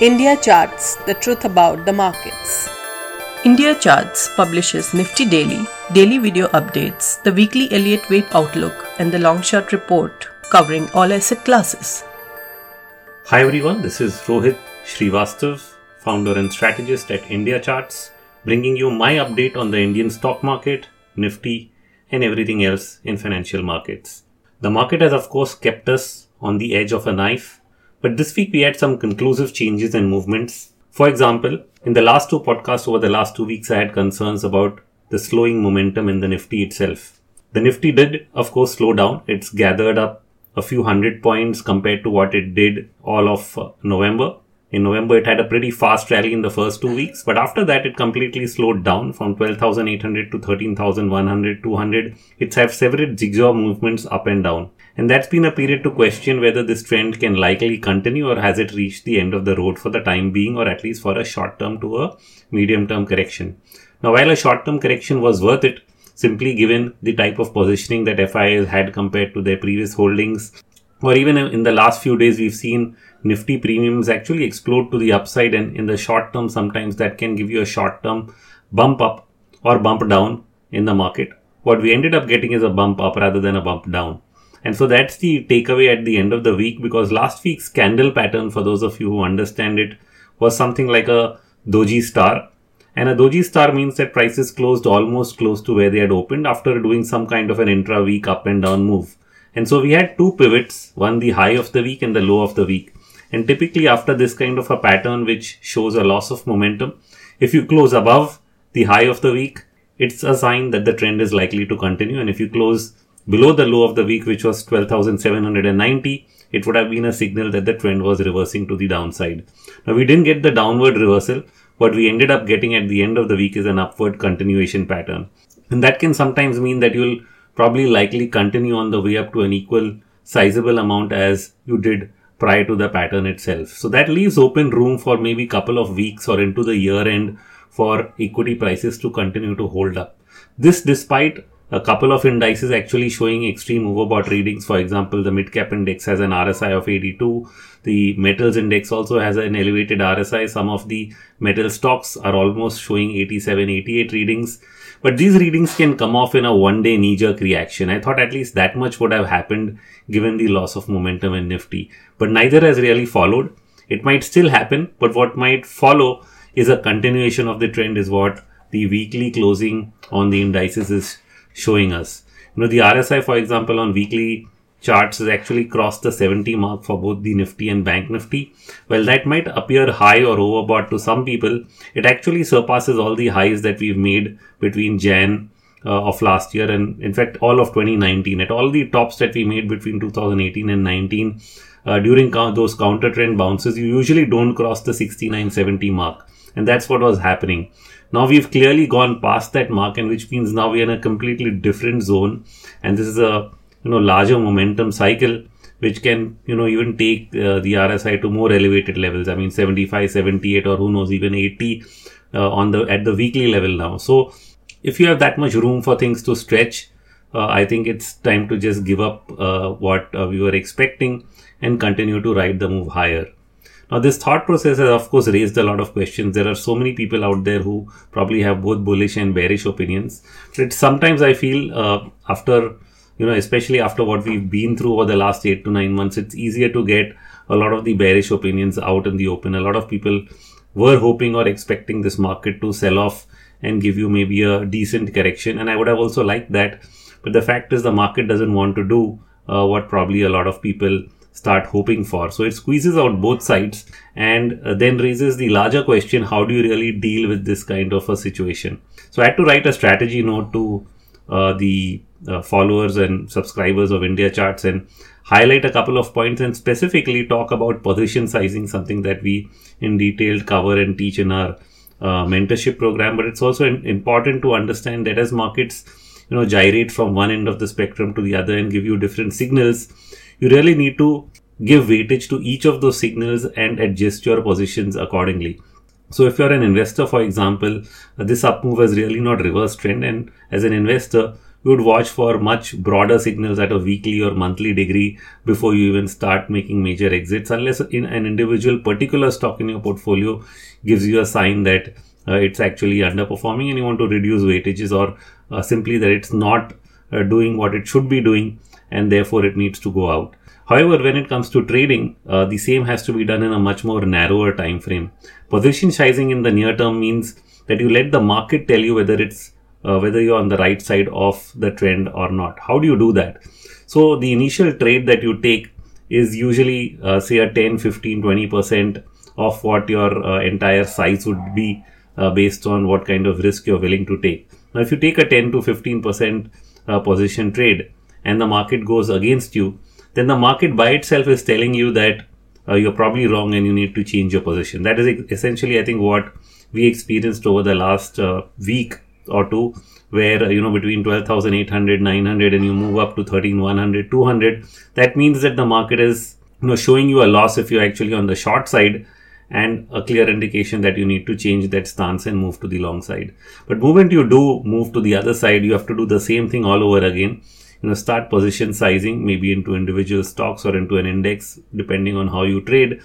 India Charts The Truth About the Markets. India Charts publishes Nifty Daily, daily video updates, the weekly Elliott Wave Outlook, and the long short report covering all asset classes. Hi everyone, this is Rohit Srivastav, founder and strategist at India Charts, bringing you my update on the Indian stock market, Nifty, and everything else in financial markets. The market has, of course, kept us on the edge of a knife, but this week we had some conclusive changes and movements. For example, in the last two podcasts over the last two weeks, I had concerns about the slowing momentum in the Nifty itself. The Nifty did, of course, slow down. It's gathered up a few hundred points compared to what it did all of uh, November. In November, it had a pretty fast rally in the first two weeks, but after that, it completely slowed down from 12,800 to 13,100, 200. It's had several zigzag movements up and down. And that's been a period to question whether this trend can likely continue or has it reached the end of the road for the time being or at least for a short term to a medium term correction. Now, while a short term correction was worth it, simply given the type of positioning that FIs had compared to their previous holdings, or even in the last few days, we've seen Nifty premiums actually explode to the upside, and in the short term, sometimes that can give you a short term bump up or bump down in the market. What we ended up getting is a bump up rather than a bump down. And so that's the takeaway at the end of the week because last week's candle pattern, for those of you who understand it, was something like a doji star. And a doji star means that prices closed almost close to where they had opened after doing some kind of an intra week up and down move. And so we had two pivots, one the high of the week and the low of the week. And typically after this kind of a pattern which shows a loss of momentum, if you close above the high of the week, it's a sign that the trend is likely to continue. And if you close below the low of the week, which was 12,790, it would have been a signal that the trend was reversing to the downside. Now we didn't get the downward reversal. What we ended up getting at the end of the week is an upward continuation pattern. And that can sometimes mean that you'll probably likely continue on the way up to an equal sizable amount as you did prior to the pattern itself. So that leaves open room for maybe couple of weeks or into the year end for equity prices to continue to hold up. This despite a couple of indices actually showing extreme overbought readings. For example, the mid cap index has an RSI of 82. The metals index also has an elevated RSI. Some of the metal stocks are almost showing 87, 88 readings. But these readings can come off in a one day knee jerk reaction. I thought at least that much would have happened given the loss of momentum in Nifty. But neither has really followed. It might still happen, but what might follow is a continuation of the trend is what the weekly closing on the indices is showing us. You know, the RSI, for example, on weekly charts has actually crossed the 70 mark for both the Nifty and Bank Nifty. Well, that might appear high or overbought to some people. It actually surpasses all the highs that we've made between Jan uh, of last year and in fact all of 2019 at all the tops that we made between 2018 and 19 uh, during those counter trend bounces you usually don't cross the 69 70 mark and that's what was happening now we've clearly gone past that mark and which means now we're in a completely different zone and this is a you know larger momentum cycle which can you know even take uh, the RSI to more elevated levels. I mean 75, 78 or who knows even 80 uh, on the at the weekly level now. So if you have that much room for things to stretch, uh, I think it's time to just give up uh, what uh, we were expecting and continue to ride the move higher. Now, this thought process has, of course, raised a lot of questions. There are so many people out there who probably have both bullish and bearish opinions. But sometimes I feel uh, after you know, especially after what we've been through over the last eight to nine months, it's easier to get a lot of the bearish opinions out in the open. A lot of people were hoping or expecting this market to sell off and give you maybe a decent correction. And I would have also liked that. But the fact is, the market doesn't want to do uh, what probably a lot of people start hoping for. So it squeezes out both sides and uh, then raises the larger question how do you really deal with this kind of a situation? So I had to write a strategy note to uh, the uh, followers and subscribers of India Charts and highlight a couple of points and specifically talk about position sizing, something that we in detail cover and teach in our uh, mentorship program. But it's also important to understand that as markets, you know, gyrate from one end of the spectrum to the other and give you different signals, you really need to give weightage to each of those signals and adjust your positions accordingly. So if you're an investor, for example, this up move has really not reverse trend. And as an investor, you would watch for much broader signals at a weekly or monthly degree before you even start making major exits, unless in an individual particular stock in your portfolio gives you a sign that uh, it's actually underperforming and you want to reduce weightages or uh, simply that it's not uh, doing what it should be doing and therefore it needs to go out. However, when it comes to trading, uh, the same has to be done in a much more narrower time frame. Position sizing in the near term means that you let the market tell you whether it's uh, whether you're on the right side of the trend or not. How do you do that? So the initial trade that you take is usually uh, say a 10, 15, 20% of what your uh, entire size would be uh, based on what kind of risk you're willing to take. Now, if you take a 10 to 15% uh, position trade and the market goes against you, then the market by itself is telling you that uh, you're probably wrong and you need to change your position. That is essentially, I think, what we experienced over the last uh, week or two, where uh, you know between 12,800, 900, and you move up to 13,100, 200. That means that the market is you know showing you a loss if you're actually on the short side and a clear indication that you need to change that stance and move to the long side. But moment you do move to the other side, you have to do the same thing all over again. You know, start position sizing maybe into individual stocks or into an index, depending on how you trade,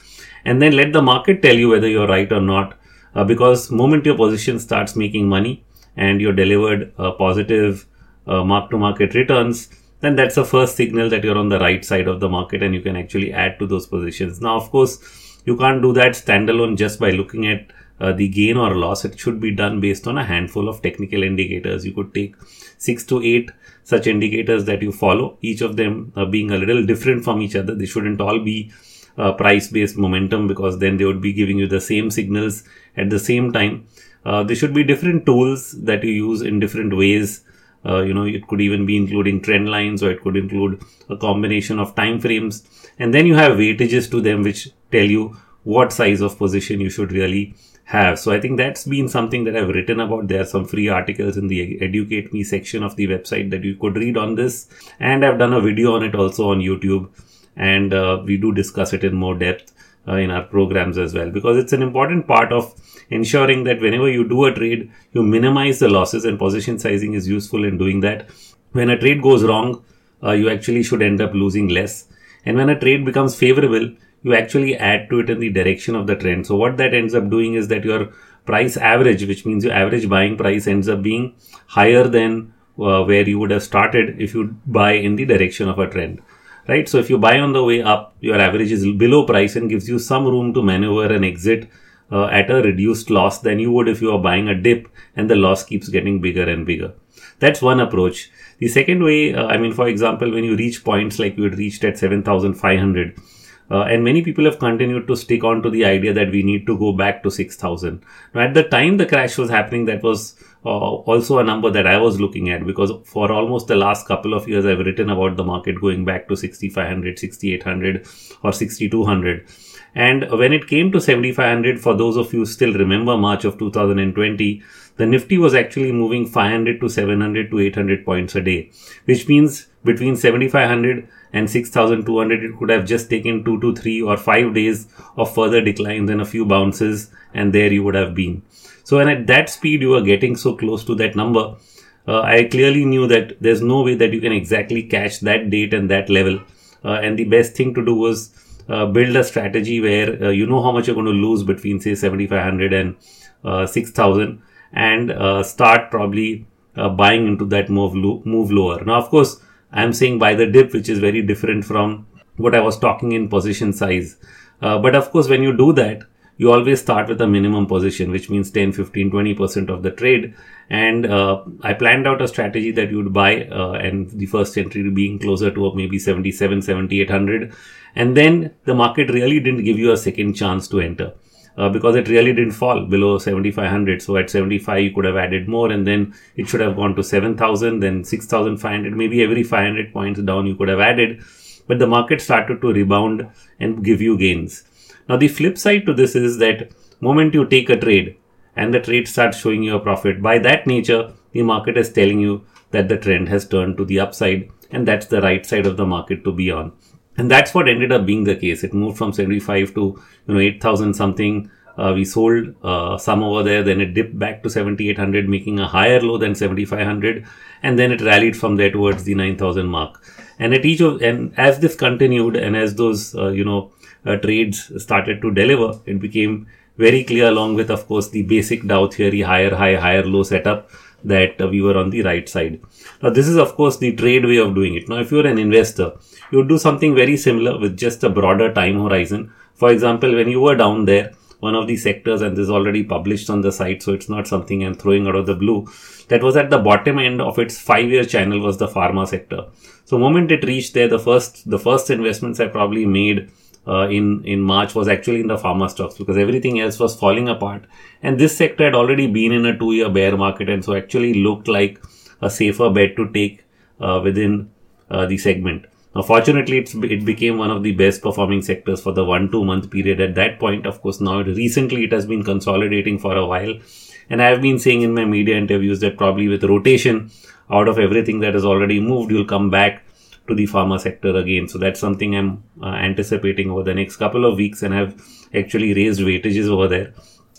and then let the market tell you whether you're right or not. Uh, because moment your position starts making money and you're delivered uh, positive uh, mark to market returns, then that's the first signal that you're on the right side of the market and you can actually add to those positions. Now, of course, you can't do that standalone just by looking at uh, the gain or loss. It should be done based on a handful of technical indicators. You could take six to eight such indicators that you follow, each of them uh, being a little different from each other. They shouldn't all be uh, price based momentum because then they would be giving you the same signals at the same time. Uh, there should be different tools that you use in different ways. Uh, you know, it could even be including trend lines or it could include a combination of time frames. And then you have weightages to them, which tell you what size of position you should really have. So I think that's been something that I've written about. There are some free articles in the Educate Me section of the website that you could read on this. And I've done a video on it also on YouTube. And uh, we do discuss it in more depth uh, in our programs as well because it's an important part of ensuring that whenever you do a trade, you minimize the losses and position sizing is useful in doing that. When a trade goes wrong, uh, you actually should end up losing less. And when a trade becomes favorable, you actually add to it in the direction of the trend. So what that ends up doing is that your price average, which means your average buying price ends up being higher than uh, where you would have started if you buy in the direction of a trend. Right. So if you buy on the way up, your average is below price and gives you some room to maneuver and exit uh, at a reduced loss than you would if you are buying a dip and the loss keeps getting bigger and bigger. That's one approach. The second way, uh, I mean, for example, when you reach points like we had reached at 7,500, uh, and many people have continued to stick on to the idea that we need to go back to 6000. Now, at the time the crash was happening, that was uh, also a number that I was looking at because for almost the last couple of years, I've written about the market going back to 6500, 6800, or 6200. And when it came to 7500, for those of you still remember March of 2020, the Nifty was actually moving 500 to 700 to 800 points a day, which means between 7500 and 6200 it could have just taken 2 to 3 or 5 days of further declines and a few bounces and there you would have been. So when at that speed you were getting so close to that number. Uh, i clearly knew that there's no way that you can exactly catch that date and that level. Uh, and the best thing to do was uh, build a strategy where uh, you know how much you're going to lose between say 7500 and uh, 6000 and uh, start probably buying into that move lo- move lower. Now of course I'm saying buy the dip, which is very different from what I was talking in position size. Uh, but of course, when you do that, you always start with a minimum position, which means 10, 15, 20% of the trade. And uh, I planned out a strategy that you would buy, uh, and the first entry being closer to maybe 77, 7800. And then the market really didn't give you a second chance to enter uh, because it really didn't fall below 7500 so at 75 you could have added more and then it should have gone to 7000 then 6500 maybe every 500 points down you could have added. But the market started to rebound and give you gains. Now the flip side to this is that moment you take a trade and the trade starts showing you a profit by that nature the market is telling you that the trend has turned to the upside and that's the right side of the market to be on and that's what ended up being the case. It moved from 75 to you know 8,000 something Uh, we sold uh, some over there, then it dipped back to 7800, making a higher low than 7500, and then it rallied from there towards the 9000 mark. And at each of and as this continued, and as those uh, you know uh, trades started to deliver, it became very clear, along with of course the basic Dow theory, higher high, higher low setup, that we were on the right side. Now, this is of course the trade way of doing it. Now, if you're an investor, you would do something very similar with just a broader time horizon. For example, when you were down there one of the sectors, and this is already published on the site, so it's not something I'm throwing out of the blue. That was at the bottom end of its five-year channel was the pharma sector. So, moment it reached there, the first the first investments I probably made uh, in in March was actually in the pharma stocks because everything else was falling apart, and this sector had already been in a two-year bear market, and so actually looked like a safer bet to take uh, within uh, the segment. Now, fortunately, it became one of the best performing sectors for the one two month period at that point. Of course, now recently it has been consolidating for a while. And I have been saying in my media interviews that probably with rotation out of everything that has already moved, you'll come back to the pharma sector again. So that's something I'm uh, anticipating over the next couple of weeks and I've actually raised weightages over there.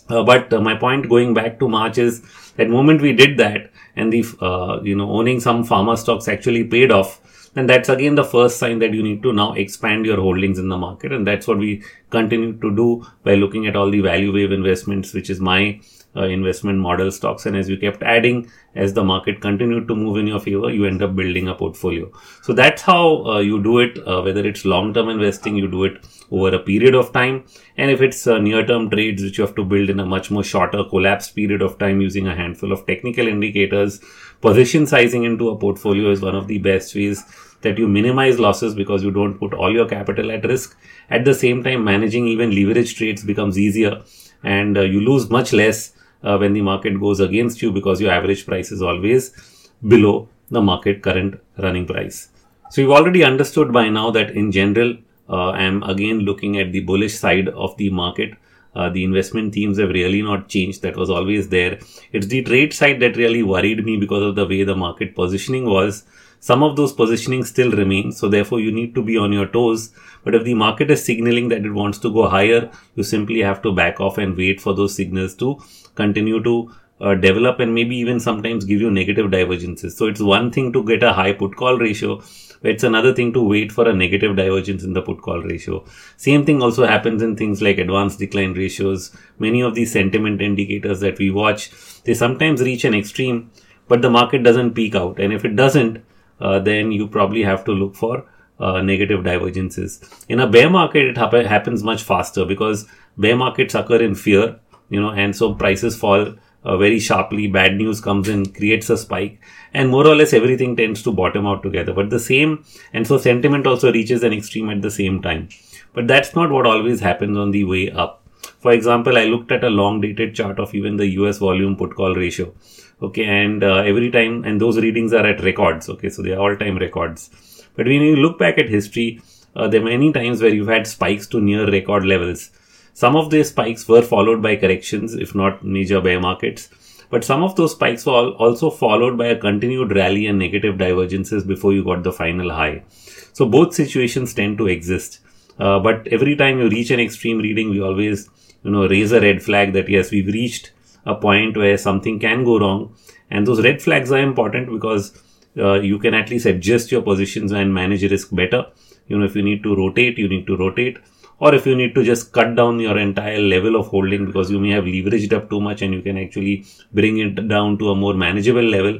Uh, but uh, my point going back to March is that moment we did that and the, uh, you know, owning some pharma stocks actually paid off then that's again the first sign that you need to now expand your holdings in the market. And that's what we continue to do by looking at all the value wave investments, which is my uh, investment model stocks. And as you kept adding, as the market continued to move in your favor, you end up building a portfolio. So that's how uh, you do it. Uh, whether it's long term investing, you do it over a period of time. And if it's uh, near term trades, which you have to build in a much more shorter collapse period of time using a handful of technical indicators, position sizing into a portfolio is one of the best ways that you minimize losses because you don't put all your capital at risk. At the same time, managing even leverage trades becomes easier and uh, you lose much less uh, when the market goes against you because your average price is always below the market current running price. So you've already understood by now that in general, uh, I'm again looking at the bullish side of the market. Uh, the investment themes have really not changed. That was always there. It's the trade side that really worried me because of the way the market positioning was some of those positioning still remain. So therefore you need to be on your toes. But if the market is signaling that it wants to go higher, you simply have to back off and wait for those signals to continue to uh, develop and maybe even sometimes give you negative divergences. So it's one thing to get a high put call ratio. It's another thing to wait for a negative divergence in the put call ratio. Same thing also happens in things like advanced decline ratios. Many of these sentiment indicators that we watch, they sometimes reach an extreme, but the market doesn't peak out. And if it doesn't, uh, then you probably have to look for uh, negative divergences. In a bear market, it happen- happens much faster because bear markets occur in fear, you know, and so prices fall uh, very sharply. Bad news comes in, creates a spike, and more or less everything tends to bottom out together. But the same, and so sentiment also reaches an extreme at the same time. But that's not what always happens on the way up. For example, I looked at a long dated chart of even the US volume put call ratio okay and uh, every time and those readings are at records okay so they are all time records but when you look back at history uh, there are many times where you've had spikes to near record levels some of these spikes were followed by corrections if not major bear markets but some of those spikes were also followed by a continued rally and negative divergences before you got the final high so both situations tend to exist uh, but every time you reach an extreme reading we always you know raise a red flag that yes we've reached a point where something can go wrong. And those red flags are important because uh, you can at least adjust your positions and manage risk better. You know, if you need to rotate, you need to rotate. Or if you need to just cut down your entire level of holding because you may have leveraged up too much and you can actually bring it down to a more manageable level.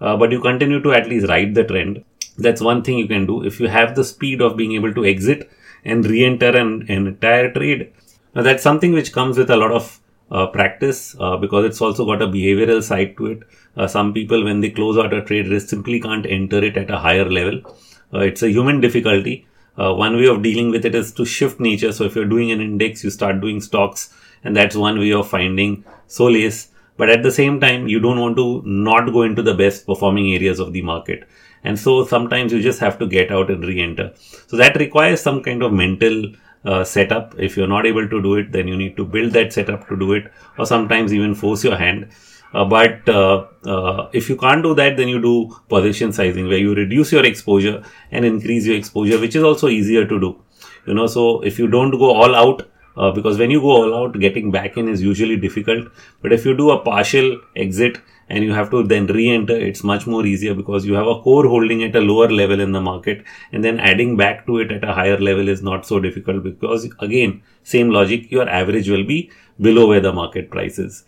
Uh, but you continue to at least ride the trend. That's one thing you can do. If you have the speed of being able to exit and re-enter an, an entire trade, now that's something which comes with a lot of uh, practice uh, because it's also got a behavioral side to it. Uh, some people, when they close out a trade simply can't enter it at a higher level. Uh, it's a human difficulty. Uh, one way of dealing with it is to shift nature. So if you're doing an index, you start doing stocks, and that's one way of finding solace. But at the same time, you don't want to not go into the best performing areas of the market. And so sometimes you just have to get out and re-enter. So that requires some kind of mental uh, setup. If you're not able to do it, then you need to build that setup to do it, or sometimes even force your hand. Uh, but uh, uh, if you can't do that, then you do position sizing where you reduce your exposure and increase your exposure, which is also easier to do. You know, so if you don't go all out uh, because when you go all out, getting back in is usually difficult. But if you do a partial exit and you have to then re-enter, it's much more easier because you have a core holding at a lower level in the market, and then adding back to it at a higher level is not so difficult because again, same logic, your average will be below where the market price is.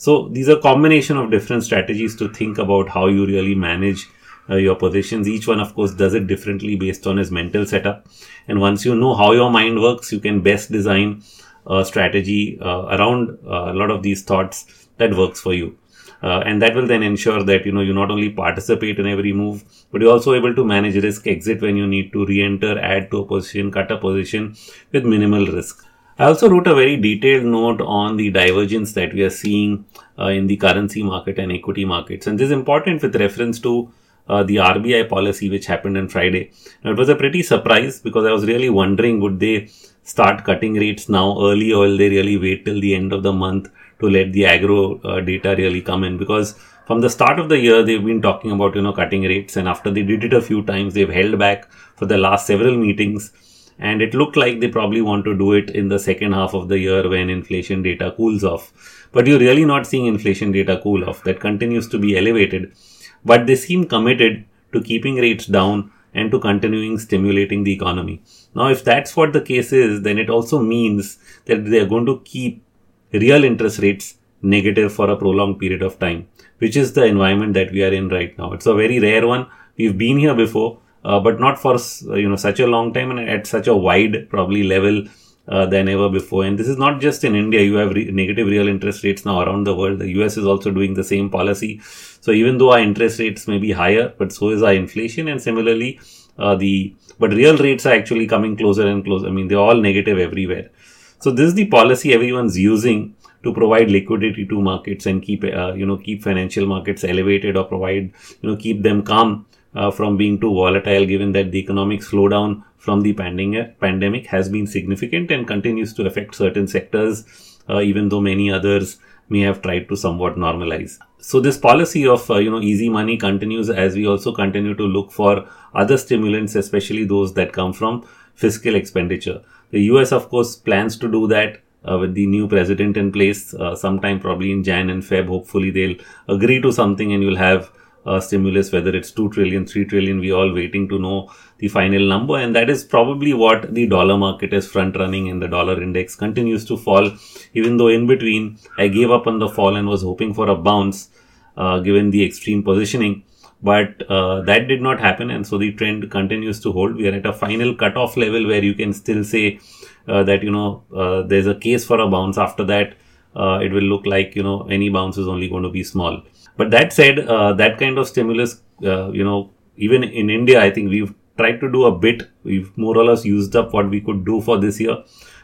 So these are combination of different strategies to think about how you really manage uh, your positions. Each one, of course, does it differently based on his mental setup. And once you know how your mind works, you can best design a strategy uh, around uh, a lot of these thoughts that works for you. Uh, and that will then ensure that you know you not only participate in every move but you're also able to manage risk exit when you need to re-enter add to a position cut a position with minimal risk i also wrote a very detailed note on the divergence that we are seeing uh, in the currency market and equity markets. And this is important with reference to uh, the RBI policy which happened on Friday. Now, it was a pretty surprise because I was really wondering would they start cutting rates now early or will they really wait till the end of the month to let the agro uh, data really come in? Because from the start of the year they've been talking about you know cutting rates. And after they did it a few times they've held back for the last several meetings and it looked like they probably want to do it in the second half of the year when inflation data cools off but you're really not seeing inflation data cool off that continues to be elevated but they seem committed to keeping rates down and to continuing stimulating the economy. Now, if that's what the case is, then it also means that they are going to keep real interest rates negative for a prolonged period of time, which is the environment that we are in right now. It's a very rare one. We've been here before, but not for you know such a long time and at such a wide probably level uh, than ever before. And this is not just in India. You have re- negative real interest rates now around the world. The US is also doing the same policy. So even though our interest rates may be higher, but so is our inflation. And similarly, uh, the but real rates are actually coming closer and closer. I mean, they're all negative everywhere. So this is the policy everyone's using to provide liquidity to markets and keep uh, you know keep financial markets elevated or provide you know keep them calm uh, from being too volatile given that the economic slowdown from the pandemic has been significant and continues to affect certain sectors, uh, even though many others may have tried to somewhat normalize. So this policy of uh, you know easy money continues as we also continue to look for other stimulants, especially those that come from fiscal expenditure. The US, of course, plans to do that uh, with the new president in place uh, sometime probably in Jan and Feb. Hopefully, they'll agree to something and you'll have uh, stimulus, whether it's 2 trillion, 3 trillion, we all waiting to know the final number. And that is probably what the dollar market is front running and the dollar index continues to fall. Even though in between I gave up on the fall and was hoping for a bounce, uh, given the extreme positioning. But uh, that did not happen, and so the trend continues to hold. We are at a final cutoff level where you can still say uh, that you know uh, there's a case for a bounce. After that, uh, it will look like you know any bounce is only going to be small. But that said, uh, that kind of stimulus, uh, you know, even in India, I think we've tried to do a bit. We've more or less used up what we could do for this year.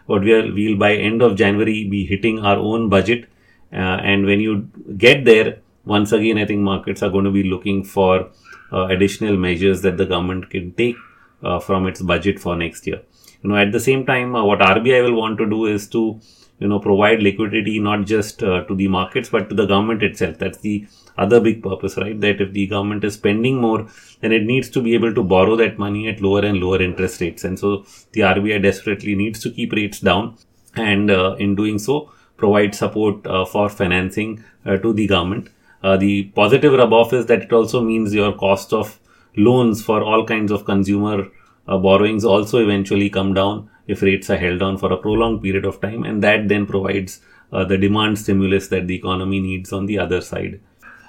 But we'll, we'll by end of January be hitting our own budget. Uh, and when you get there, once again, I think markets are going to be looking for uh, additional measures that the government can take uh, from its budget for next year. You know, at the same time, what RBI will want to do is to you know provide liquidity not just uh, to the markets but to the government itself. That's the other big purpose right? That if the government is spending more then it needs to be able to borrow that money at lower and lower interest rates. And so the RBI desperately needs to keep rates down and uh, in doing so provide support uh, for financing uh, to the government. Uh, the positive rub off is that it also means your cost of loans for all kinds of consumer uh, borrowings also eventually come down if rates are held on for a prolonged period of time, and that then provides uh, the demand stimulus that the economy needs on the other side.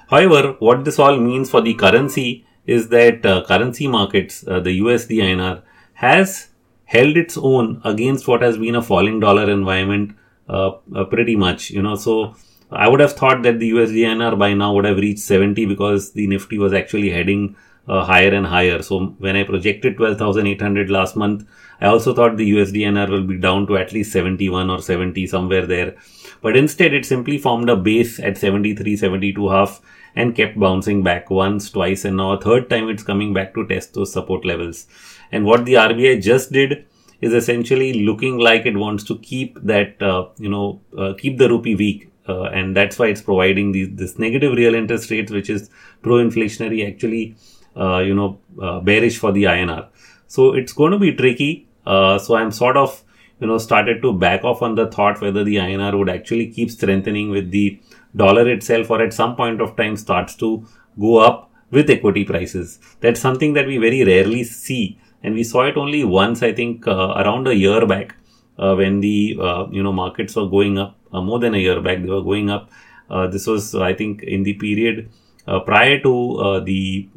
However, what this all means for the currency is that uh, currency markets, uh, the USD INR, has held its own against what has been a falling dollar environment uh, uh, pretty much. You know, so I would have thought that the USD INR by now would have reached 70 because the Nifty was actually heading uh, higher and higher. So when I projected 12,800 last month, I also thought the USD INR will be down to at least 71 or 70 somewhere there. But instead, it simply formed a base at 73, 72 half and kept bouncing back once, twice, and now a third time it's coming back to test those support levels. And what the RBI just did is essentially looking like it wants to keep that, uh, you know, uh, keep the rupee weak. Uh, and that's why it's providing these, this negative real interest rates, which is pro-inflationary, actually, you know, uh, bearish for the INR. So it's going to be tricky. Uh, so I'm sort of, you know, started to back off on the thought whether the INR would actually keep strengthening with the dollar itself or at some point of time starts to go up with equity prices. That's something that we very rarely see. And we saw it only once, I think, uh, around a year back uh, when the, uh, you know, markets were going up uh, more than a year back. They were going up. Uh, this was, I think, in the period uh, prior to the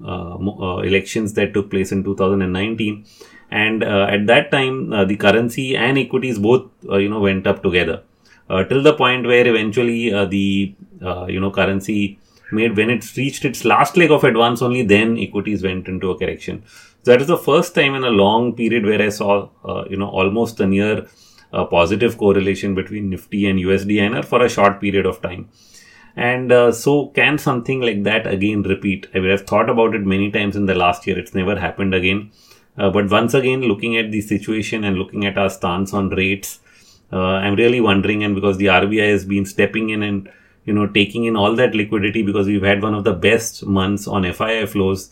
elections that took place in 2019 and uh, at that time uh, the currency and equities both uh, you know went up together till the point where eventually the you know currency made when it reached its last leg of advance only then equities went into a correction so that is the first time in a long period where i saw you know almost a near positive correlation between Nifty and USD INR for a short period of time. And uh, so, can something like that again repeat? I mean, I've thought about it many times in the last year. It's never happened again. Uh, but once again, looking at the situation and looking at our stance on rates, uh, I'm really wondering, and because the RBI has been stepping in and you know taking in all that liquidity because we've had one of the best months on FII flows,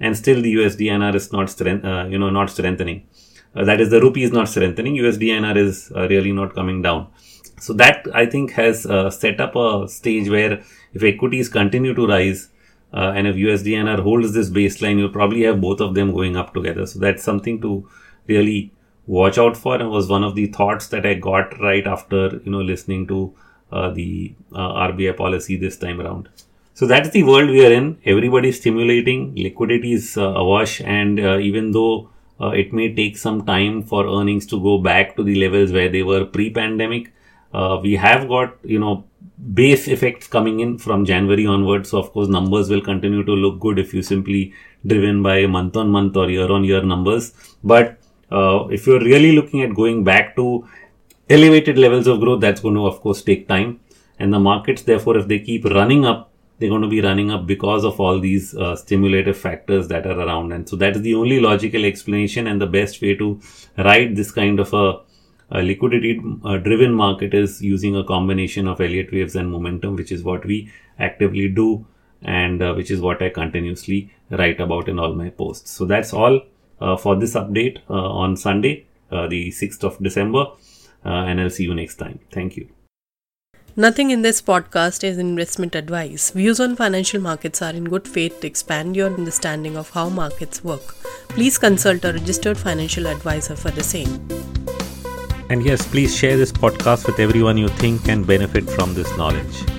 and still the USD is not strength, uh, you know not strengthening. Uh, that is, the rupee is not strengthening. USD is uh, really not coming down. So that I think has uh, set up a stage where if equities continue to rise, uh, and if USD INR holds this baseline, you'll probably have both of them going up together. So that's something to really watch out for, and was one of the thoughts that I got right after you know listening to uh, the uh, RBI policy this time around. So that's the world we are in. Everybody is stimulating, liquidity is uh, awash, and uh, even though it may take some time for earnings to go back to the levels where they were pre-pandemic, we have got you know base effects coming in from January onwards. So of course, numbers will continue to look good if you simply driven by month on month or year on year numbers. But uh, if you're really looking at going back to elevated levels of growth, that's going to of course take time. And the markets, therefore, if they keep running up, they're going to be running up because of all these uh, stimulative factors that are around. And so that is the only logical explanation and the best way to ride this kind of a a liquidity uh, driven market is using a combination of Elliott waves and momentum, which is what we actively do and uh, which is what I continuously write about in all my posts. So that's all uh, for this update uh, on Sunday, uh, the 6th of December, uh, and I'll see you next time. Thank you. Nothing in this podcast is investment advice. Views on financial markets are in good faith to expand your understanding of how markets work. Please consult a registered financial advisor for the same. And yes, please share this podcast with everyone you think can benefit from this knowledge.